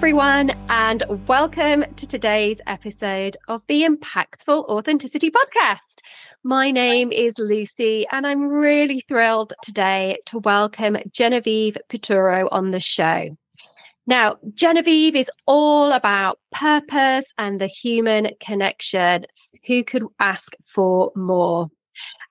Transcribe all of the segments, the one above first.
everyone, and welcome to today's episode of the Impactful Authenticity Podcast. My name is Lucy, and I'm really thrilled today to welcome Genevieve Piturro on the show. Now, Genevieve is all about purpose and the human connection. Who could ask for more?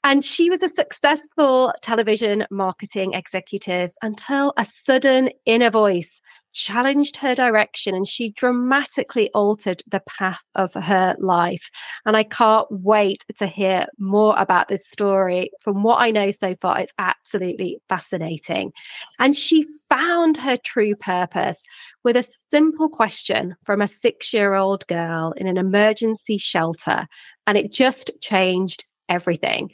And she was a successful television marketing executive until a sudden inner voice challenged her direction and she dramatically altered the path of her life. And I can't wait to hear more about this story. From what I know so far, it's absolutely fascinating. And she found her true purpose with a simple question from a six year old girl in an emergency shelter. And it just changed everything.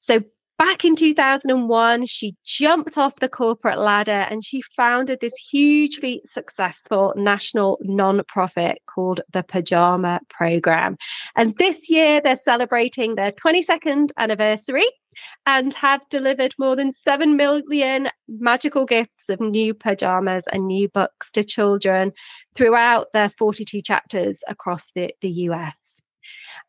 So back in 2001, she jumped off the corporate ladder and she founded this hugely successful national non-profit called the Pajama Program. And this year they're celebrating their 22nd anniversary and have delivered more than 7 million magical gifts of new pajamas and new books to children throughout their 42 chapters across the, the US.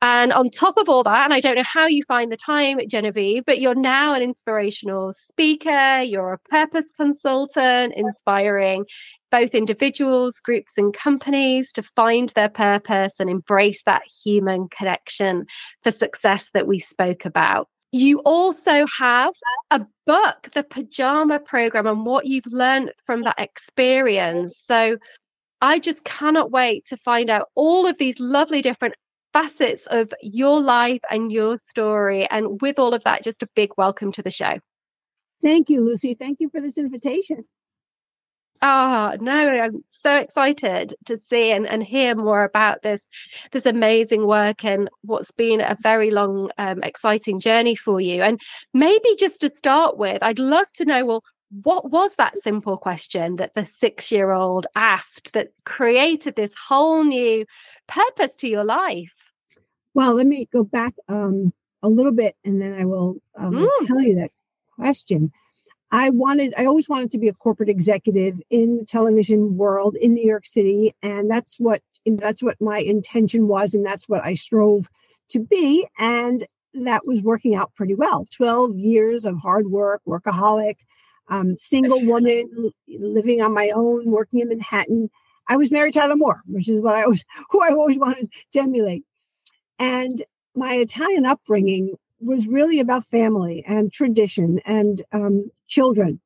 And on top of all that, and I don't know how you find the time, Genevieve, but you're now an inspirational speaker, you're a purpose consultant, inspiring both individuals, groups, and companies to find their purpose and embrace that human connection for success that we spoke about. You also have a book, The Pajama Program, and what you've learned from that experience. So I just cannot wait to find out all of these lovely different facets of your life and your story. And with all of that, just a big welcome to the show. Thank you, Lucy. Thank you for this invitation. Ah, oh, no, I'm so excited to see and, and hear more about this this amazing work and what's been a very long, um, exciting journey for you. And maybe just to start with, I'd love to know well, what was that simple question that the six year old asked that created this whole new purpose to your life? Well, let me go back um, a little bit and then I will um, mm. tell you that question. I wanted, I always wanted to be a corporate executive in the television world in New York City. And that's what, that's what my intention was. And that's what I strove to be. And that was working out pretty well. 12 years of hard work, workaholic, um, single woman, living on my own, working in Manhattan. I was married to Tyler Moore, which is what I was, who I always wanted to emulate. And my Italian upbringing was really about family and tradition and um, children.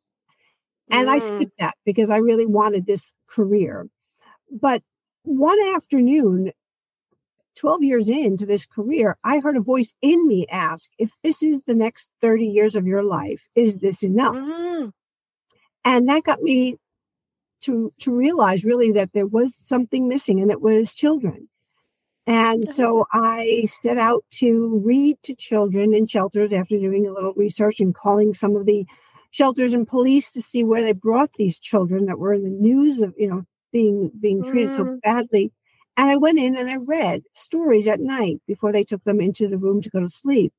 And mm. I skipped that because I really wanted this career. But one afternoon, 12 years into this career, I heard a voice in me ask, if this is the next 30 years of your life, is this enough? Mm. And that got me to, to realize really that there was something missing, and it was children. And so I set out to read to children in shelters after doing a little research and calling some of the shelters and police to see where they brought these children that were in the news of, you know, being being treated mm. so badly. And I went in and I read stories at night before they took them into the room to go to sleep.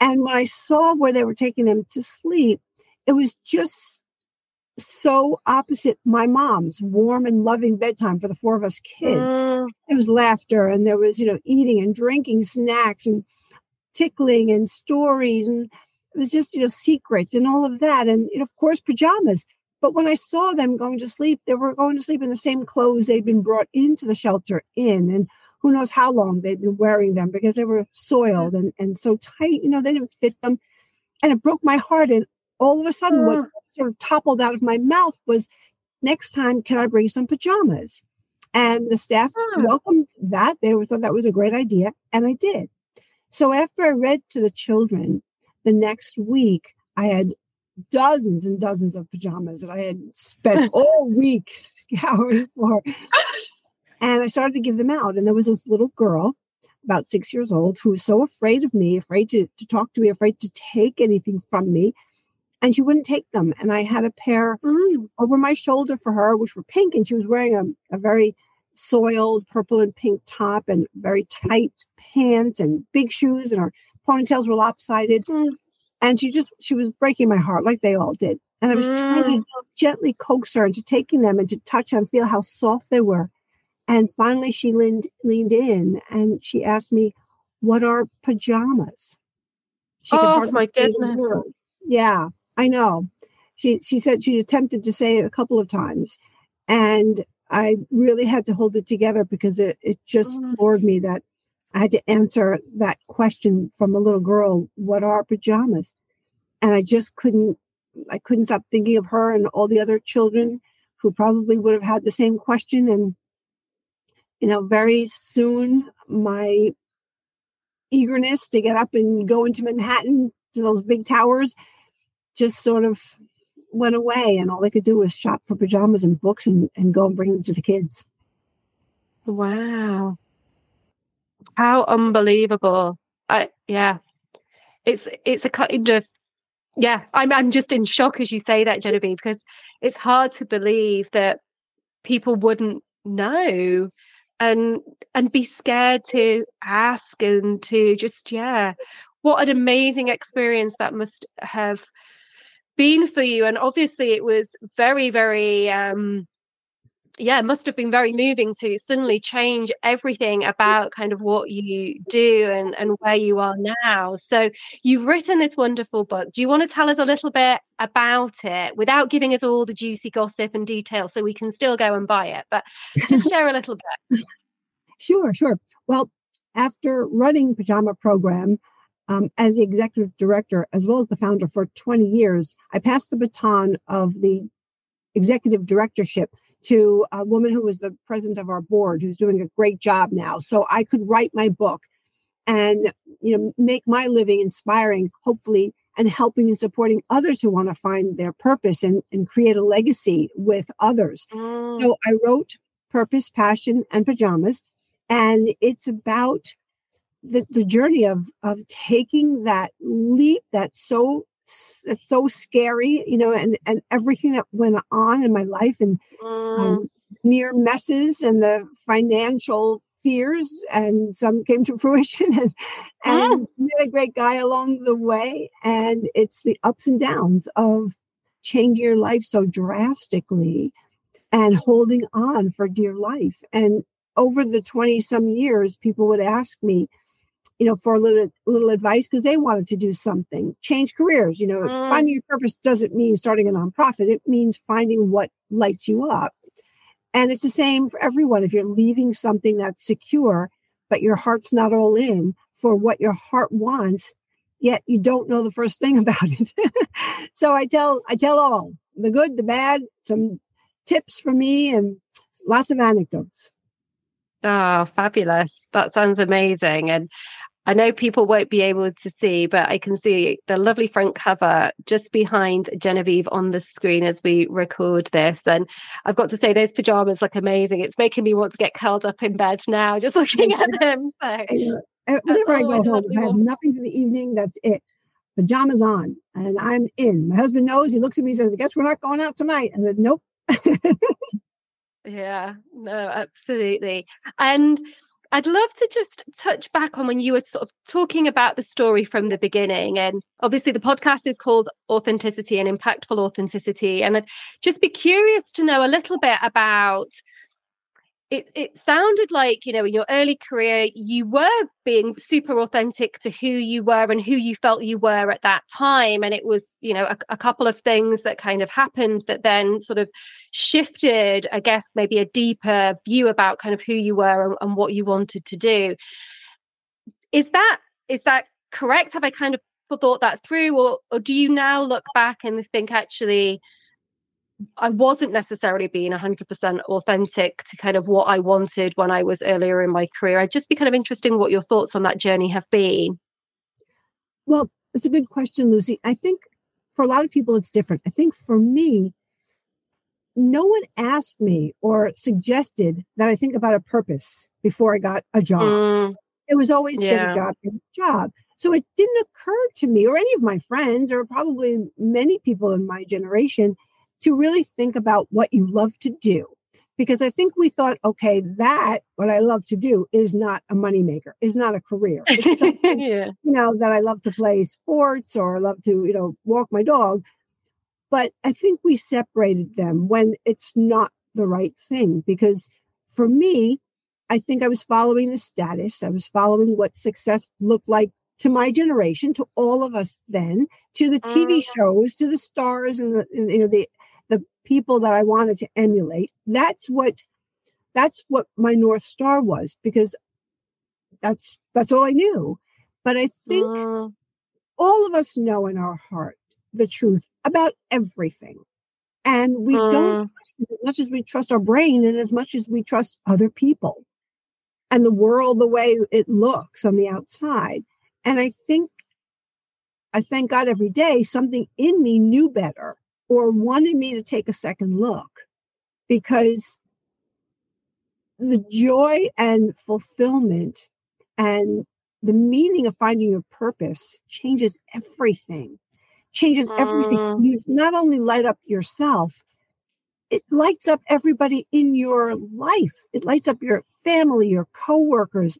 And when I saw where they were taking them to sleep, it was just so opposite my mom's warm and loving bedtime for the four of us kids. Mm. There was laughter and there was, you know, eating and drinking snacks and tickling and stories and it was just, you know, secrets and all of that. And, know, of course, pajamas. But when I saw them going to sleep, they were going to sleep in the same clothes they'd been brought into the shelter in. And who knows how long they'd been wearing them because they were soiled and, and so tight, you know, they didn't fit them. And it broke my heart. And all of a sudden, what mm. sort of toppled out of my mouth was, next time, can I bring some pajamas? And the staff mm. welcomed that. They thought that was a great idea. And I did. So after I read to the children the next week, I had dozens and dozens of pajamas that I had spent all week scouring for. And I started to give them out. And there was this little girl, about six years old, who was so afraid of me, afraid to, to talk to me, afraid to take anything from me and she wouldn't take them. And I had a pair mm. over my shoulder for her, which were pink, and she was wearing a, a very soiled purple and pink top and very tight pants and big shoes, and her ponytails were lopsided. Mm. And she just she was breaking my heart, like they all did. And I was mm. trying to mm. gently coax her into taking them and to touch and feel how soft they were. And finally, she leaned, leaned in and she asked me, What are pajamas? She oh, my goodness. Yeah, I know. She, she said she attempted to say it a couple of times. And I really had to hold it together because it, it just mm. floored me that I had to answer that question from a little girl What are pajamas? And I just couldn't, I couldn't stop thinking of her and all the other children who probably would have had the same question. And you know, very soon my eagerness to get up and go into Manhattan to those big towers just sort of went away. And all they could do was shop for pajamas and books and, and go and bring them to the kids. Wow. How unbelievable. I yeah. It's it's a kind of yeah, I'm I'm just in shock as you say that, Genevieve, because it's hard to believe that people wouldn't know and and be scared to ask and to just yeah what an amazing experience that must have been for you and obviously it was very very um yeah, must have been very moving to suddenly change everything about kind of what you do and, and where you are now. So, you've written this wonderful book. Do you want to tell us a little bit about it without giving us all the juicy gossip and details so we can still go and buy it? But just share a little bit. Sure, sure. Well, after running Pajama Program, um, as the executive director as well as the founder for 20 years, I passed the baton of the executive directorship to a woman who was the president of our board who's doing a great job now so i could write my book and you know make my living inspiring hopefully and helping and supporting others who want to find their purpose and, and create a legacy with others mm. so i wrote purpose passion and pajamas and it's about the, the journey of of taking that leap that's so it's so scary, you know, and and everything that went on in my life and mm. um, near messes and the financial fears, and some came to fruition, and and mm. met a great guy along the way, and it's the ups and downs of changing your life so drastically and holding on for dear life and over the 20 some years people would ask me you know, for a little little advice because they wanted to do something, change careers. You know, mm. finding your purpose doesn't mean starting a nonprofit. It means finding what lights you up. And it's the same for everyone. If you're leaving something that's secure, but your heart's not all in for what your heart wants, yet you don't know the first thing about it. so I tell I tell all the good, the bad, some tips from me and lots of anecdotes. Oh, fabulous. That sounds amazing. And I know people won't be able to see, but I can see the lovely front cover just behind Genevieve on the screen as we record this. And I've got to say, those pajamas look amazing. It's making me want to get curled up in bed now, just looking at them. So, whenever I go home, I have nothing for the evening. That's it. Pajamas on, and I'm in. My husband knows. He looks at me and says, "I guess we're not going out tonight." And I said, "Nope." yeah, no, absolutely. And I'd love to just touch back on when you were sort of talking about the story from the beginning. And obviously, the podcast is called Authenticity and Impactful Authenticity. And I'd just be curious to know a little bit about it, it sounded like you know in your early career you were being super authentic to who you were and who you felt you were at that time and it was you know a, a, couple of things that kind of happened that then sort of shifted i guess maybe a deeper view about kind of who you were and, and what you wanted to do. Is that is that correct? Have i kind of thought that through or, or do you now look back and think actually I wasn't necessarily being 100% authentic to kind of what I wanted when I was earlier in my career. I'd just be kind of interested in what your thoughts on that journey have been. Well, it's a good question, Lucy. I think for a lot of people, it's different. I think for me, no one asked me or suggested that I think about a purpose before I got a job. Mm, it was always yeah. get a job, get a job. So it didn't occur to me or any of my friends or probably many people in my generation to really think about what you love to do. Because I think we thought, okay, that what I love to do is not a moneymaker, is not a career. yeah. You know, that I love to play sports or I love to, you know, walk my dog. but I think we separated them when it's not the right thing because for me, I think I was following the status. I was following what success looked like to my generation, to all of us then, to the TV mm. shows, to the stars and the and, you know the the people that I wanted to emulate. That's what that's what my north star was because that's that's all I knew. But I think mm. all of us know in our heart the truth about everything. And we mm. don't trust it as much as we trust our brain and as much as we trust other people and the world the way it looks on the outside. And I think, I thank God every day, something in me knew better or wanted me to take a second look because the joy and fulfillment and the meaning of finding your purpose changes everything changes everything mm. you not only light up yourself it lights up everybody in your life it lights up your family your coworkers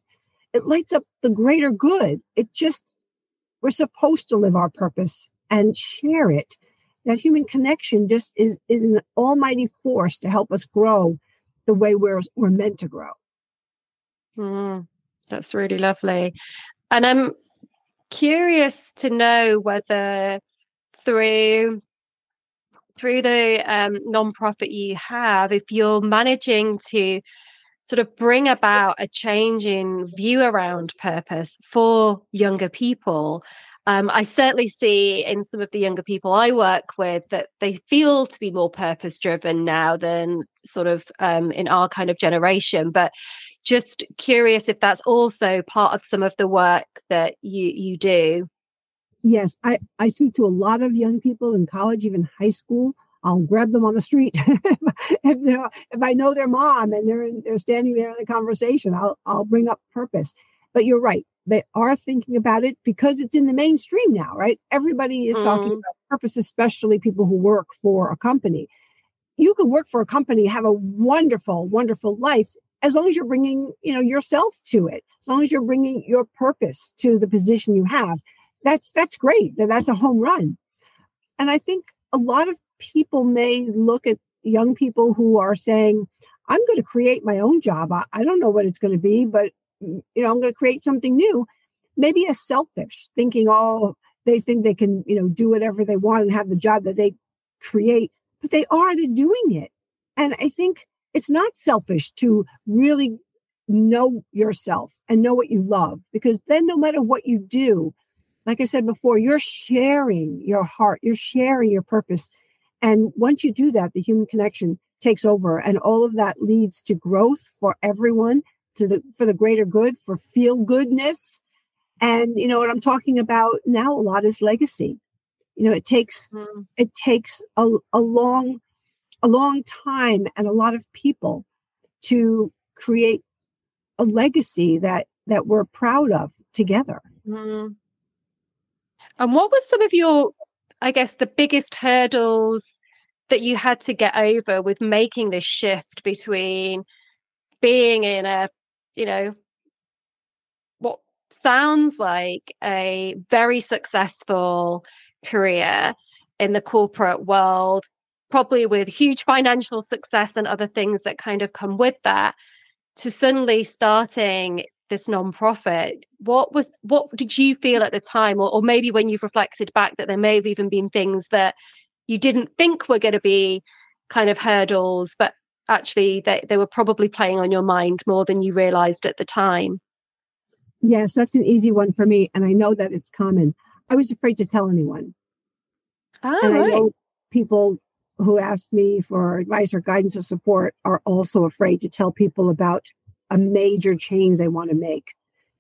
it lights up the greater good. It just, we're supposed to live our purpose and share it. That human connection just is, is an almighty force to help us grow the way we're, we're meant to grow. Mm, that's really lovely. And I'm curious to know whether through through the um, nonprofit you have, if you're managing to sort of bring about a change in view around purpose for younger people. Um, I certainly see in some of the younger people I work with that they feel to be more purpose driven now than sort of um, in our kind of generation. But just curious if that's also part of some of the work that you you do. Yes, I, I speak to a lot of young people in college, even high school, I'll grab them on the street if, if I know their mom and they're in, they're standing there in the conversation. I'll I'll bring up purpose. But you're right; they are thinking about it because it's in the mainstream now, right? Everybody is mm. talking about purpose, especially people who work for a company. You can work for a company, have a wonderful, wonderful life as long as you're bringing you know yourself to it. As long as you're bringing your purpose to the position you have, that's that's great. That's a home run. And I think a lot of people may look at young people who are saying, I'm going to create my own job. I, I don't know what it's going to be, but you know, I'm going to create something new. Maybe a selfish, thinking, oh, they think they can, you know, do whatever they want and have the job that they create, but they are, they're doing it. And I think it's not selfish to really know yourself and know what you love, because then no matter what you do, like I said before, you're sharing your heart, you're sharing your purpose and once you do that, the human connection takes over, and all of that leads to growth for everyone, to the for the greater good, for feel goodness. And you know what I'm talking about now a lot is legacy. You know, it takes mm. it takes a, a long a long time and a lot of people to create a legacy that that we're proud of together. Mm. And what were some of your I guess, the biggest hurdles that you had to get over with making this shift between being in a, you know, what sounds like a very successful career in the corporate world, probably with huge financial success and other things that kind of come with that, to suddenly starting this nonprofit what was what did you feel at the time? Or, or maybe when you've reflected back that there may have even been things that you didn't think were going to be kind of hurdles but actually they, they were probably playing on your mind more than you realized at the time. Yes that's an easy one for me and i know that it's common. I was afraid to tell anyone. Ah, and right. i know people who ask me for advice or guidance or support are also afraid to tell people about a major change they want to make.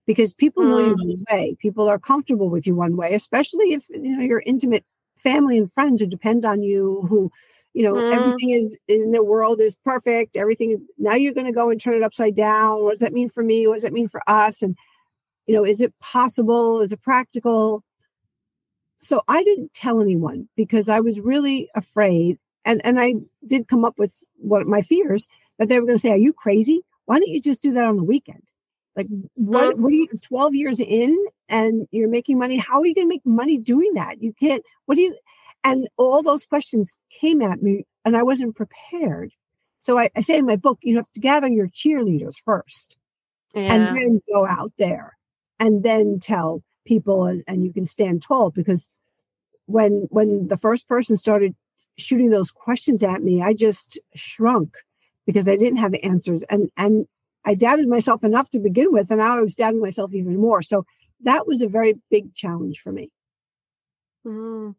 Because people know you mm. one way. People are comfortable with you one way especially if you know your intimate family and friends who depend on you who you know mm. everything is in the world is perfect everything now you're going to go and turn it upside down what does that mean for me what does that mean for us and you know is it possible is it practical so i didn't tell anyone because i was really afraid and and i did come up with what my fears that they were going to say are you crazy why don't you just do that on the weekend? Like what what are you 12 years in and you're making money? How are you gonna make money doing that? You can't what do you And all those questions came at me and I wasn't prepared. So I, I say in my book, you have to gather your cheerleaders first yeah. and then go out there and then tell people and, and you can stand tall because when when the first person started shooting those questions at me, I just shrunk because I didn't have answers. And and I doubted myself enough to begin with, and now I was doubting myself even more. So that was a very big challenge for me. Mm.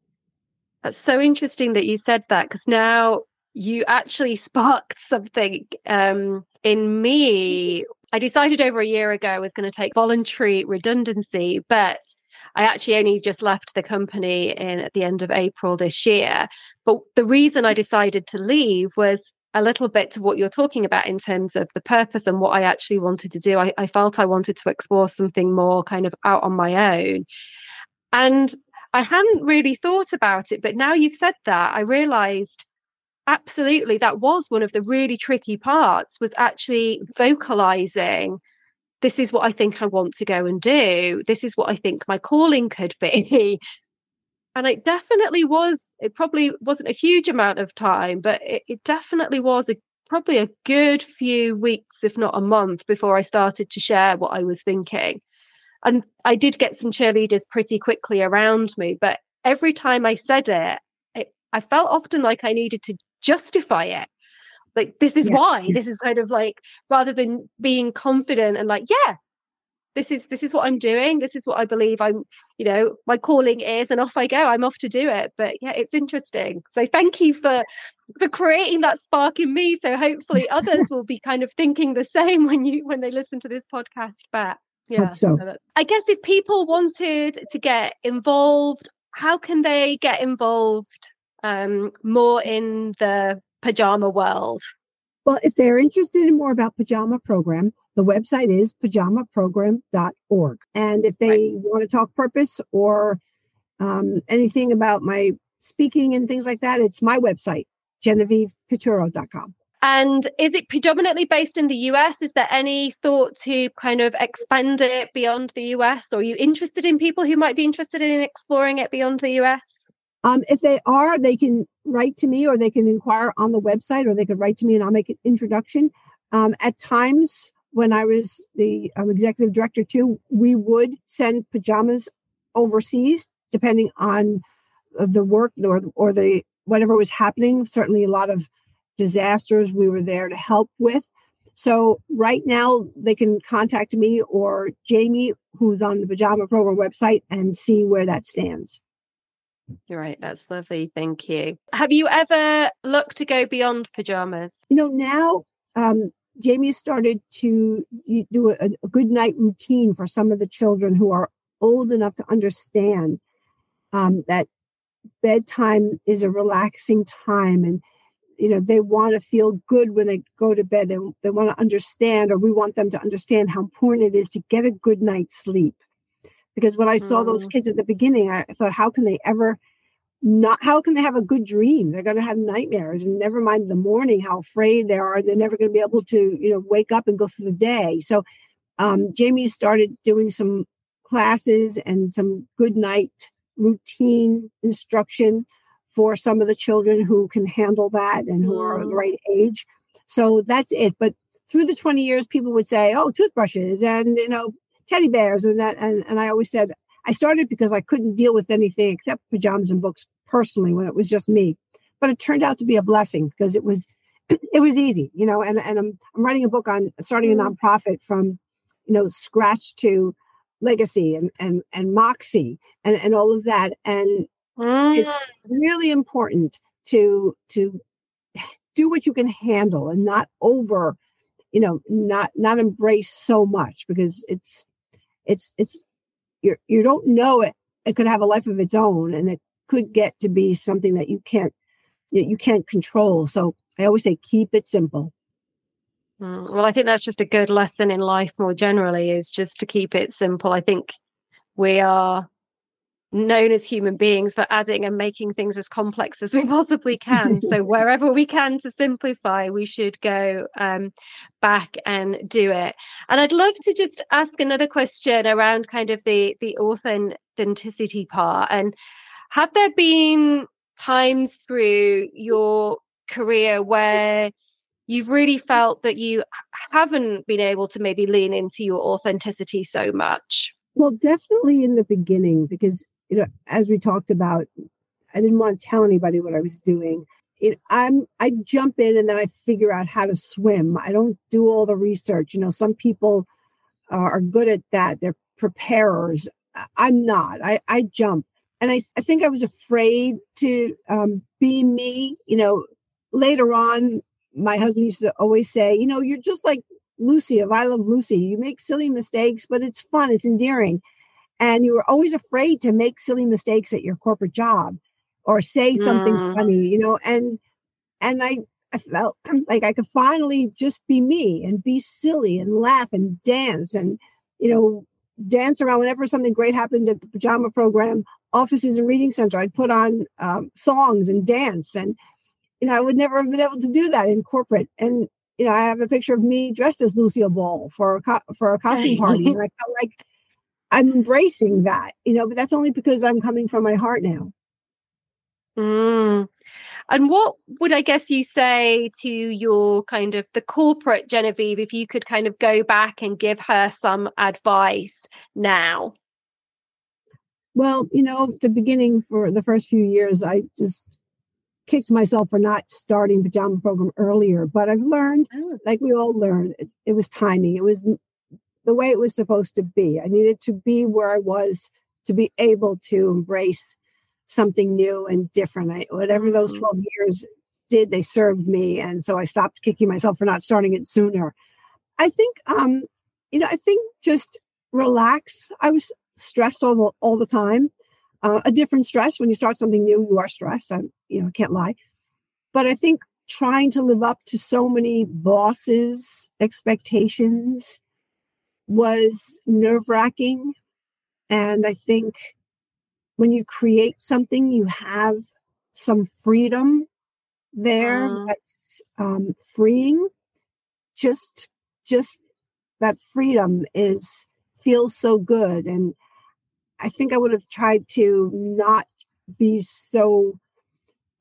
That's so interesting that you said that because now you actually sparked something um, in me. I decided over a year ago I was going to take voluntary redundancy, but I actually only just left the company in at the end of April this year. But the reason I decided to leave was a little bit to what you're talking about in terms of the purpose and what I actually wanted to do. I, I felt I wanted to explore something more kind of out on my own. And I hadn't really thought about it, but now you've said that, I realized absolutely that was one of the really tricky parts was actually vocalizing this is what I think I want to go and do. This is what I think my calling could be. and it definitely was, it probably wasn't a huge amount of time, but it, it definitely was a probably a good few weeks, if not a month, before I started to share what I was thinking. And I did get some cheerleaders pretty quickly around me, but every time I said it, it I felt often like I needed to justify it. Like this is yeah. why. This is kind of like rather than being confident and like yeah this is this is what i'm doing. This is what i believe i'm you know my calling is and off i go. I'm off to do it. But yeah it's interesting. So thank you for for creating that spark in me so hopefully others will be kind of thinking the same when you when they listen to this podcast back yeah so. i guess if people wanted to get involved how can they get involved um more in the pajama world? Well, if they're interested in more about Pajama Program, the website is pajamaprogram.org. And if they right. want to talk purpose or um, anything about my speaking and things like that, it's my website, genevievepiturro.com. And is it predominantly based in the US? Is there any thought to kind of expand it beyond the US? Or are you interested in people who might be interested in exploring it beyond the US? Um, if they are, they can write to me or they can inquire on the website or they could write to me and I'll make an introduction. Um, at times, when I was the um, executive director too, we would send pajamas overseas, depending on the work or or the whatever was happening. Certainly, a lot of disasters we were there to help with. So right now they can contact me or Jamie, who's on the pajama program website, and see where that stands. You're right. That's lovely. Thank you. Have you ever looked to go beyond pajamas? You know, now um, Jamie started to do a, a, good night routine for some of the children who are old enough to understand um, that bedtime is a relaxing time and you know they want to feel good when they go to bed they, they want to understand or we want them to understand how important it is to get a good night's sleep because when I saw those mm. kids at the beginning, I thought, how can they ever not, how can they have a good dream? They're going to have nightmares and never mind the morning, how afraid they are. They're never going to be able to, you know, wake up and go through the day. So um, Jamie started doing some classes and some good night routine instruction for some of the children who can handle that and who are the right age. So that's it. But through the 20 years, people would say, oh, toothbrushes and, you know, teddy bears and that and, and I always said I started because I couldn't deal with anything except pajamas and books personally when it was just me. But it turned out to be a blessing because it was it was easy, you know, and, and I'm I'm writing a book on starting a mm. nonprofit from, you know, scratch to legacy and and and moxie and, and all of that. And mm. it's really important to to do what you can handle and not over you know not not embrace so much because it's it's it's you you don't know it it could have a life of its own and it could get to be something that you can't you can't control. So i always say keep it simple. Mm, well i think that's just a good lesson in life more generally is just to keep it simple. I think we are known as human beings for adding and making things as complex as we possibly can. so wherever we can to simplify, we should go um, back and do it. And I'd love to just ask another question around kind of the the authenticity part. And have there been times through your career where you've really felt that you haven't been able to maybe lean into your authenticity so much? Well, definitely in the beginning, because you know, as we talked about, I didn't want to tell anybody what I was doing. It, I'm I jump in and then I figure out how to swim. I don't do all the research. You know, some people are good at that. They're preparers. I'm not. I, I jump. And I, I think I was afraid to um, be me. You know, later on, my husband used to always say, you know, you're just like Lucy of I Love Lucy. You make silly mistakes, but it's fun, it's endearing. And you were always afraid to make silly mistakes at your corporate job or say something mm. funny, you know, and and I I felt like I could finally just be me and be silly and laugh and dance and you know dance around whenever something great happened at the pajama program offices and reading center. I'd put on um, songs and dance and you know i would never have been able to do that in corporate. And you know i have a picture of me dressed as lucille ball for a co- for a costume party and i felt like i'm embracing that you know but that's only because i'm coming from my heart now mm. And what would I guess you say to your kind of the corporate Genevieve if you could kind of go back and give her some advice now? Well, you know, the beginning for the first few years, I just kicked myself for not starting pajama program earlier. But I've learned, oh. like we all learn, it, it was timing. It was the way it was supposed to be. I needed to be where I was to be able to embrace something new and different. I, whatever those mm-hmm. 12 years did, they served me. And so I stopped kicking myself for not starting it sooner. I think, um, you know, I think just relax. I was stressed all the, all the time. Uh, a different stress when you start something new, you are stressed. I, you know, can't lie. But I think trying to live up to so many bosses' expectations was nerve wracking. And I think when you create something, you have some freedom there uh, that's um, freeing. Just, just that freedom is feels so good, and I think I would have tried to not be so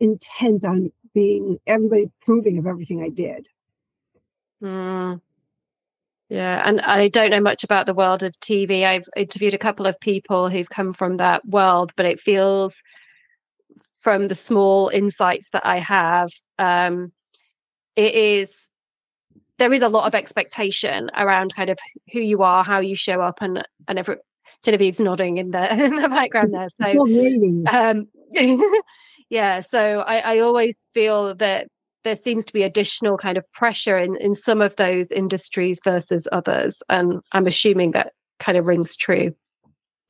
intent on being everybody proving of everything I did. Mm. Yeah, and I don't know much about the world of TV. I've interviewed a couple of people who've come from that world, but it feels from the small insights that I have, um, it is there is a lot of expectation around kind of who you are, how you show up, and and every Genevieve's nodding in the in the background there. So, um, yeah, so I, I always feel that there seems to be additional kind of pressure in in some of those industries versus others and i'm assuming that kind of rings true.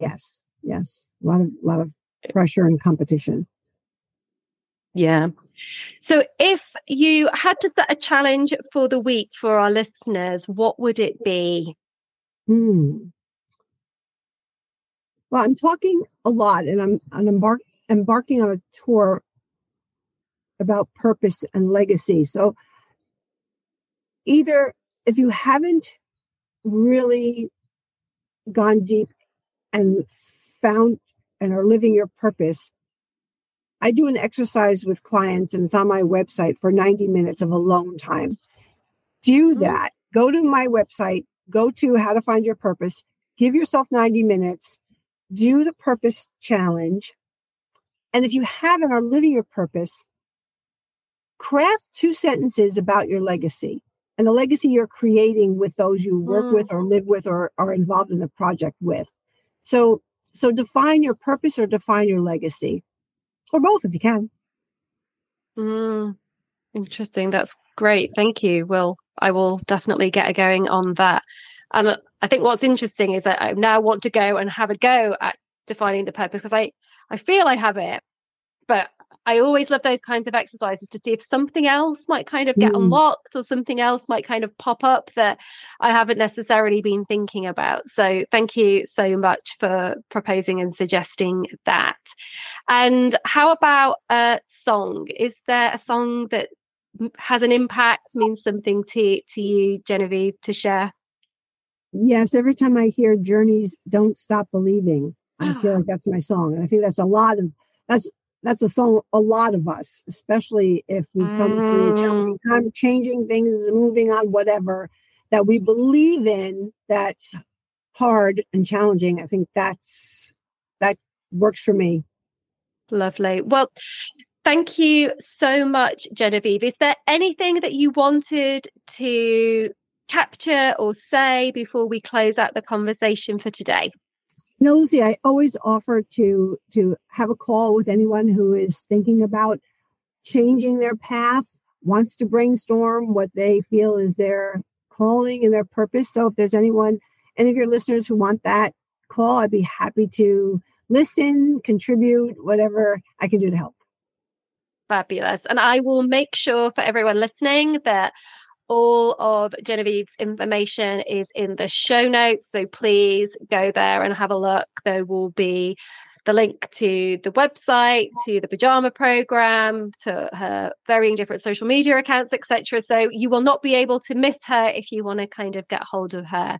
Yes yes. A lot of a lot of pressure and competition. Yeah. So if you had to set a challenge for the week for our listeners what would it be? Hmm. well i'm talking a lot and i'm, I'm embark, embarking on a tour about purpose and legacy. So, either if you haven't really gone deep and found and are living your purpose, I do an exercise with clients and it's on my website for 90 minutes of alone time. Do mm-hmm. that. Go to my website, go to how to find your purpose, give yourself 90 minutes, do the purpose challenge. And if you haven't are living your purpose, craft two sentences about your legacy and the legacy you're creating with those you work mm. with or live with or are involved in the project with. So so define your purpose or define your legacy or both if you can. Mm. Interesting. That's great. Thank you. Well, I will definitely get going on that. And I think what's interesting is that I now want to go and have a go at defining the purpose because I I feel I have it, but I always love those kinds of exercises to see if something else might kind of get mm. unlocked or something else might kind of pop up that I haven't necessarily been thinking about. So, thank you so much for proposing and suggesting that. And how about a song? Is there a song that has an impact, means something to, to you, Genevieve, to share? Yes, every time I hear Journeys Don't Stop Believing, I feel like that's my song. And I think that's a lot of that's that's a song a lot of us, especially if we've come mm. through a challenging mm. time, changing things, moving on, whatever, that we believe in that's hard and challenging. I think that's that works for me. Lovely. Well, thank you so much, Genevieve. Is there anything that you wanted to capture or say before we close out the conversation for today? Nosy, I always offer to to have a call with anyone who is thinking about changing their path, wants to brainstorm what they feel is their calling and their purpose. So if there's anyone, any of your listeners who want that call, I'd be happy to listen, contribute, whatever I can do to help. Fabulous. And I will make sure for everyone listening that all of Genevieve's information is in the show notes. So please go there and have a look. There will be the link to the website, to the pajama program, to her varying different social media accounts, etc. So you will not be able to miss her if you want to kind of get hold of her.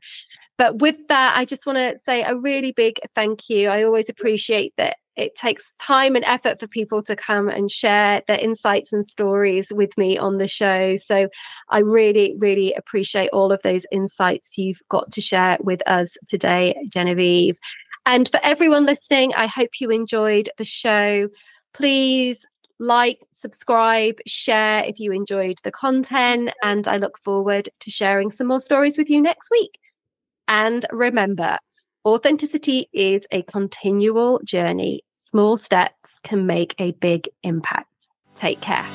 But with that, I just want to say a really big thank you. I always appreciate that it takes time and effort for people to come and share their insights and stories with me on the show. So I really, really appreciate all of those insights you've got to share with us today, Genevieve. And for everyone listening, I hope you enjoyed the show. Please like, subscribe, share if you enjoyed the content. And I look forward to sharing some more stories with you next week. And remember, authenticity is a continual journey small steps can make a big impact. Take care.